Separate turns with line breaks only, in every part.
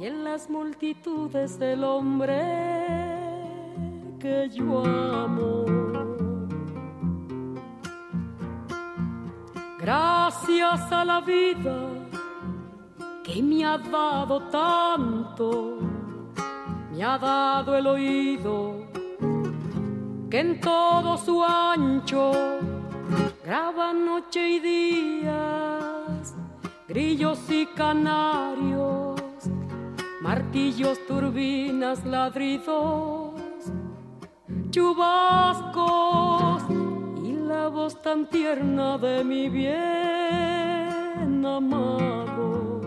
y en las multitudes el hombre que yo amo. Gracias a la vida que me ha dado tanto, me ha dado el oído que en todo su ancho graba noche y días, grillos y canarios, martillos, turbinas, ladridos, chubascos y la voz tan tierna de mi bien amado.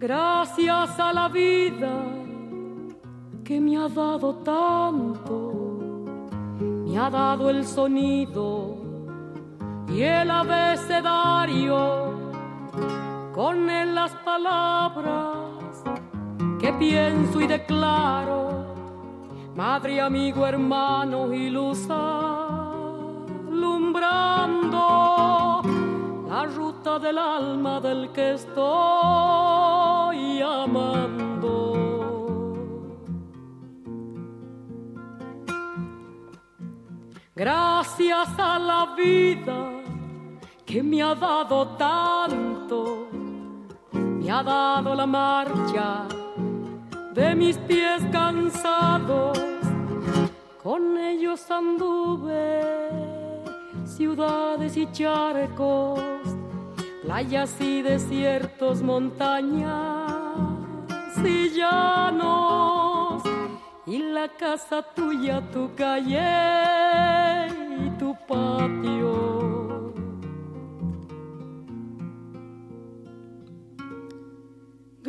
Gracias a la vida que me ha dado tanto, me ha dado el sonido y el abecedario, con las palabras que pienso y declaro, madre, amigo, hermano y luz alumbrando la ruta del alma del que estoy amando. Gracias a la vida que me ha dado tanto, me ha dado la marcha de mis pies cansados, con ellos anduve ciudades y charcos, playas y desiertos, montañas y llanos y la casa tuya, tu calle y tu patio.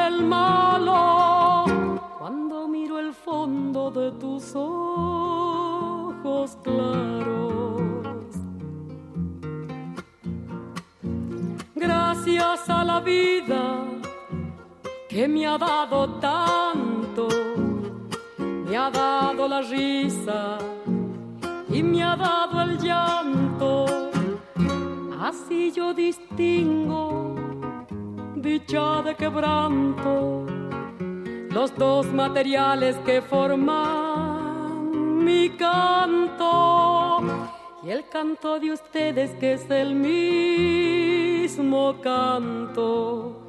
del malo, cuando miro el fondo de tus ojos claros. Gracias a la vida que me ha dado tanto me ha dado la risa y me ha dado el llanto. Así yo distingo dicha de quebranto, los dos materiales que forman mi canto y el canto de ustedes que es el mismo canto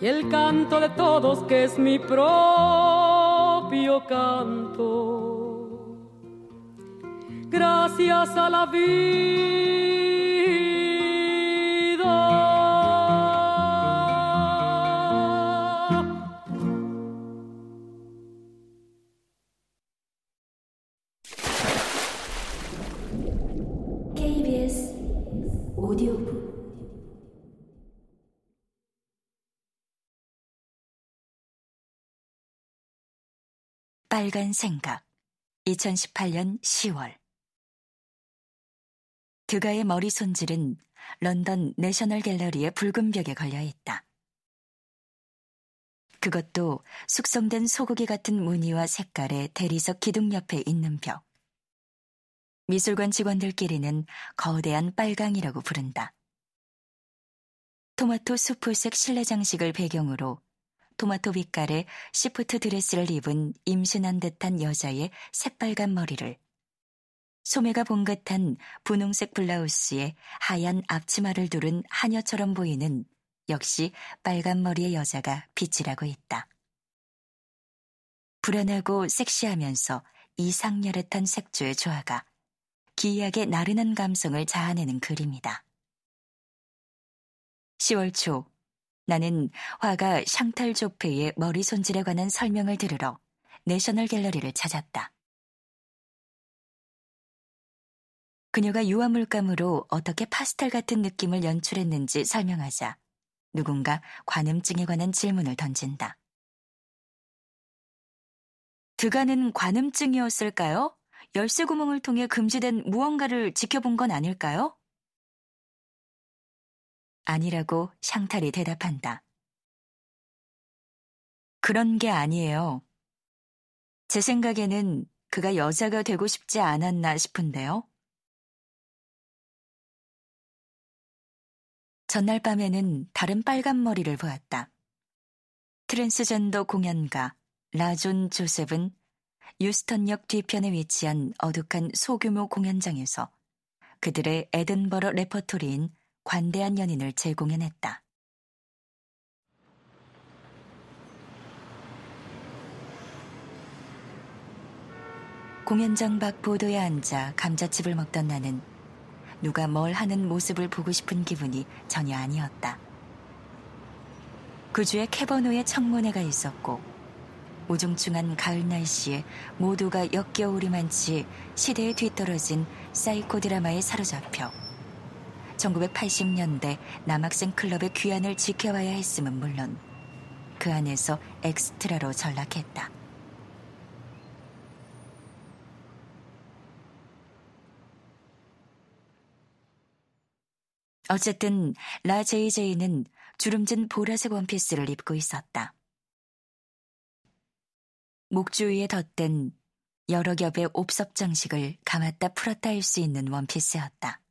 y el canto de todos que es mi propio canto. Gracias a la vida.
빨간 생각 2018년 10월 그가의 머리 손질은 런던 내셔널 갤러리의 붉은 벽에 걸려 있다. 그것도 숙성된 소고기 같은 무늬와 색깔의 대리석 기둥 옆에 있는 벽. 미술관 직원들끼리는 거대한 빨강이라고 부른다. 토마토 수프색 실내 장식을 배경으로 토마토 빛깔의 시프트 드레스를 입은 임신한 듯한 여자의 새빨간 머리를 소매가 봉긋한 분홍색 블라우스에 하얀 앞치마를 두른 하녀처럼 보이는 역시 빨간 머리의 여자가 빗질하고 있다. 불안하고 섹시하면서 이상열했한 색조의 조화가 기이하게 나른한 감성을 자아내는 그림이다. 10월 초 나는 화가 샹탈 조페의 머리 손질에 관한 설명을 들으러 내셔널 갤러리를 찾았다. 그녀가 유화 물감으로 어떻게 파스텔 같은 느낌을 연출했는지 설명하자 누군가 관음증에 관한 질문을 던진다. 드가는 관음증이었을까요? 열쇠 구멍을 통해 금지된 무언가를 지켜본 건 아닐까요? 아니라고 샹탈이 대답한다. 그런 게 아니에요. 제 생각에는 그가 여자가 되고 싶지 않았나 싶은데요. 전날 밤에는 다른 빨간 머리를 보았다. 트랜스젠더 공연가 라존 조셉은 유스턴역 뒤편에 위치한 어둑한 소규모 공연장에서 그들의 에든버러 레퍼토리인 관대한 연인을 재공연했다. 공연장 밖 보도에 앉아 감자칩을 먹던 나는 누가 뭘 하는 모습을 보고 싶은 기분이 전혀 아니었다. 그 주에 캐버노의 청문회가 있었고 우중충한 가을 날씨에 모두가 역겨우리만치 시대에 뒤떨어진 사이코 드라마에 사로잡혀 1980년대 남학생 클럽의 귀환을 지켜봐야 했음은 물론 그 안에서 엑스트라로 전락했다. 어쨌든 라 제이제이는 주름진 보라색 원피스를 입고 있었다. 목 주 위에 덧댄 여러 겹의 옵섭 장식을 감았다 풀었다 할 수 있는 원피스였다.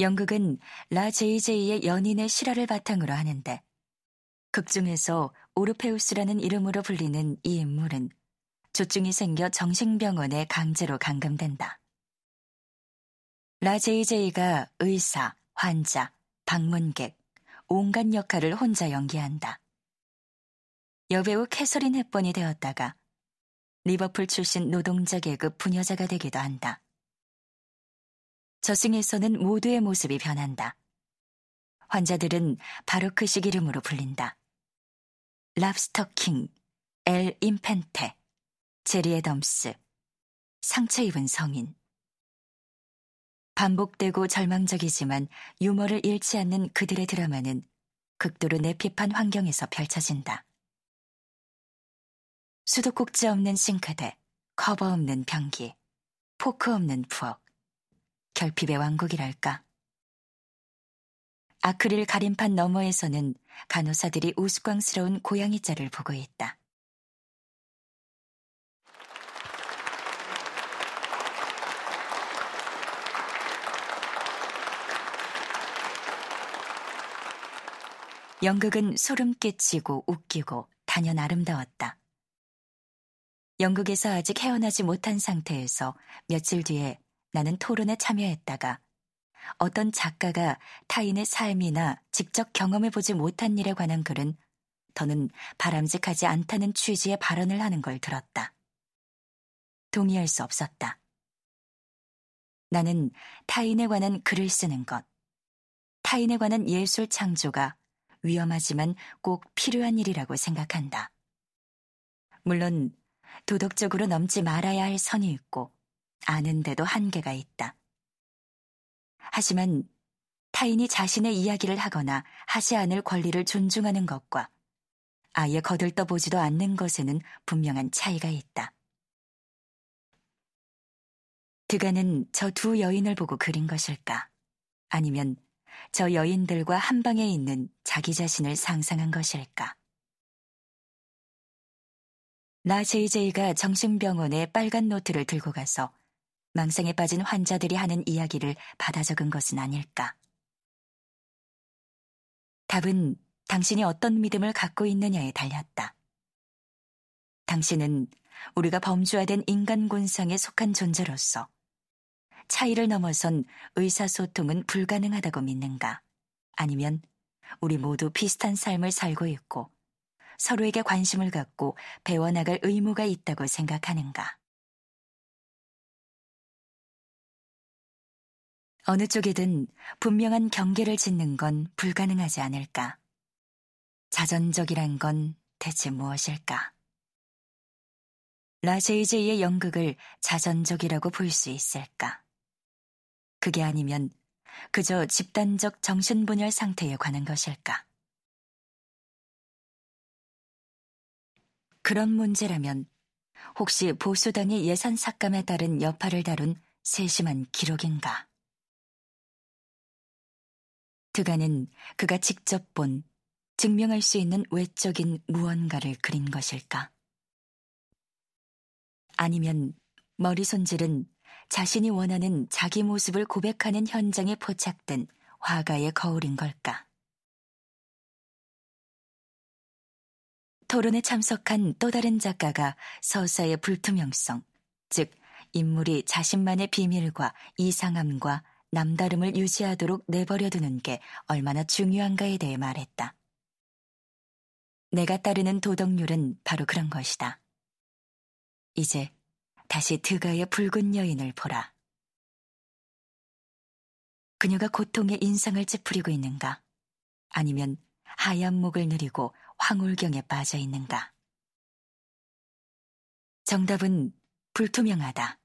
연극은 라 제이제이의 연인의 실화를 바탕으로 하는데 극 중에서 오르페우스라는 이름으로 불리는 이 인물은 조증이 생겨 정신병원에 강제로 감금된다. 라제이제이가 의사, 환자, 방문객, 온갖 역할을 혼자 연기한다. 여배우 캐서린 햇번이 되었다가 리버풀 출신 노동자 계급 부녀자가 되기도 한다. 저승에서는 모두의 모습이 변한다. 환자들은 바로크식 이름으로 불린다. 랍스터킹, 엘 임펜테, 제리에 덤스, 상처 입은 성인. 반복되고 절망적이지만 유머를 잃지 않는 그들의 드라마는 극도로 내핍한 환경에서 펼쳐진다. 수도꼭지 없는 싱크대, 커버 없는 변기, 포크 없는 부엌, 결핍의 왕국이랄까. 아크릴 가림판 너머에서는 간호사들이 우스꽝스러운 고양이 짤을 보고 있다. 연극은 소름 끼치고 웃기고 단연 아름다웠다. 연극에서 아직 헤어나지 못한 상태에서 며칠 뒤에 나는 토론에 참여했다가 어떤 작가가 타인의 삶이나 직접 경험해보지 못한 일에 관한 글은 더는 바람직하지 않다는 취지의 발언을 하는 걸 들었다. 동의할 수 없었다. 나는 타인에 관한 글을 쓰는 것, 타인에 관한 예술 창조가 위험하지만 꼭 필요한 일이라고 생각한다. 물론 도덕적으로 넘지 말아야 할 선이 있고 아는데도 한계가 있다. 하지만 타인이 자신의 이야기를 하거나 하지 않을 권리를 존중하는 것과 아예 거들떠보지도 않는 것에는 분명한 차이가 있다. 드가는 저두 여인을 보고 그린 것일까? 아니면 저 여인들과 한 방에 있는 자기 자신을 상상한 것일까? 나 제이제이가 정신병원에 빨간 노트를 들고 가서 망상에 빠진 환자들이 하는 이야기를 받아 적은 것은 아닐까? 답은 당신이 어떤 믿음을 갖고 있느냐에 달렸다. 당신은 우리가 범주화된 인간 군상에 속한 존재로서 차이를 넘어선 의사소통은 불가능하다고 믿는가? 아니면 우리 모두 비슷한 삶을 살고 있고 서로에게 관심을 갖고 배워나갈 의무가 있다고 생각하는가? 어느 쪽이든 분명한 경계를 짓는 건 불가능하지 않을까? 자전적이란 건 대체 무엇일까? 라제이제의 연극을 자전적이라고 볼 수 있을까? 그게 아니면 그저 집단적 정신분열 상태에 관한 것일까? 그런 문제라면 혹시 보수당의 예산 삭감에 따른 여파를 다룬 세심한 기록인가? 드가는 그가 직접 본 증명할 수 있는 외적인 무언가를 그린 것일까? 아니면 머리 손질은 자신이 원하는 자기 모습을 고백하는 현장에 포착된 화가의 거울인 걸까? 토론에 참석한 또 다른 작가가 서사의 불투명성, 즉, 인물이 자신만의 비밀과 이상함과 남다름을 유지하도록 내버려 두는 게 얼마나 중요한가에 대해 말했다. 내가 따르는 도덕률은 바로 그런 것이다. 이제 다시 드가의 붉은 여인을 보라. 그녀가 고통의 인상을 찌푸리고 있는가? 아니면 하얀 목을 누리고 황홀경에 빠져 있는가? 정답은 불투명하다.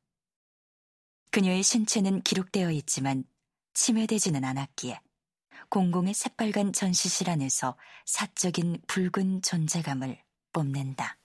그녀의 신체는 기록되어 있지만 침해되지는 않았기에 공공의 새빨간 전시실 안에서 사적인 붉은 존재감을 뽐낸다.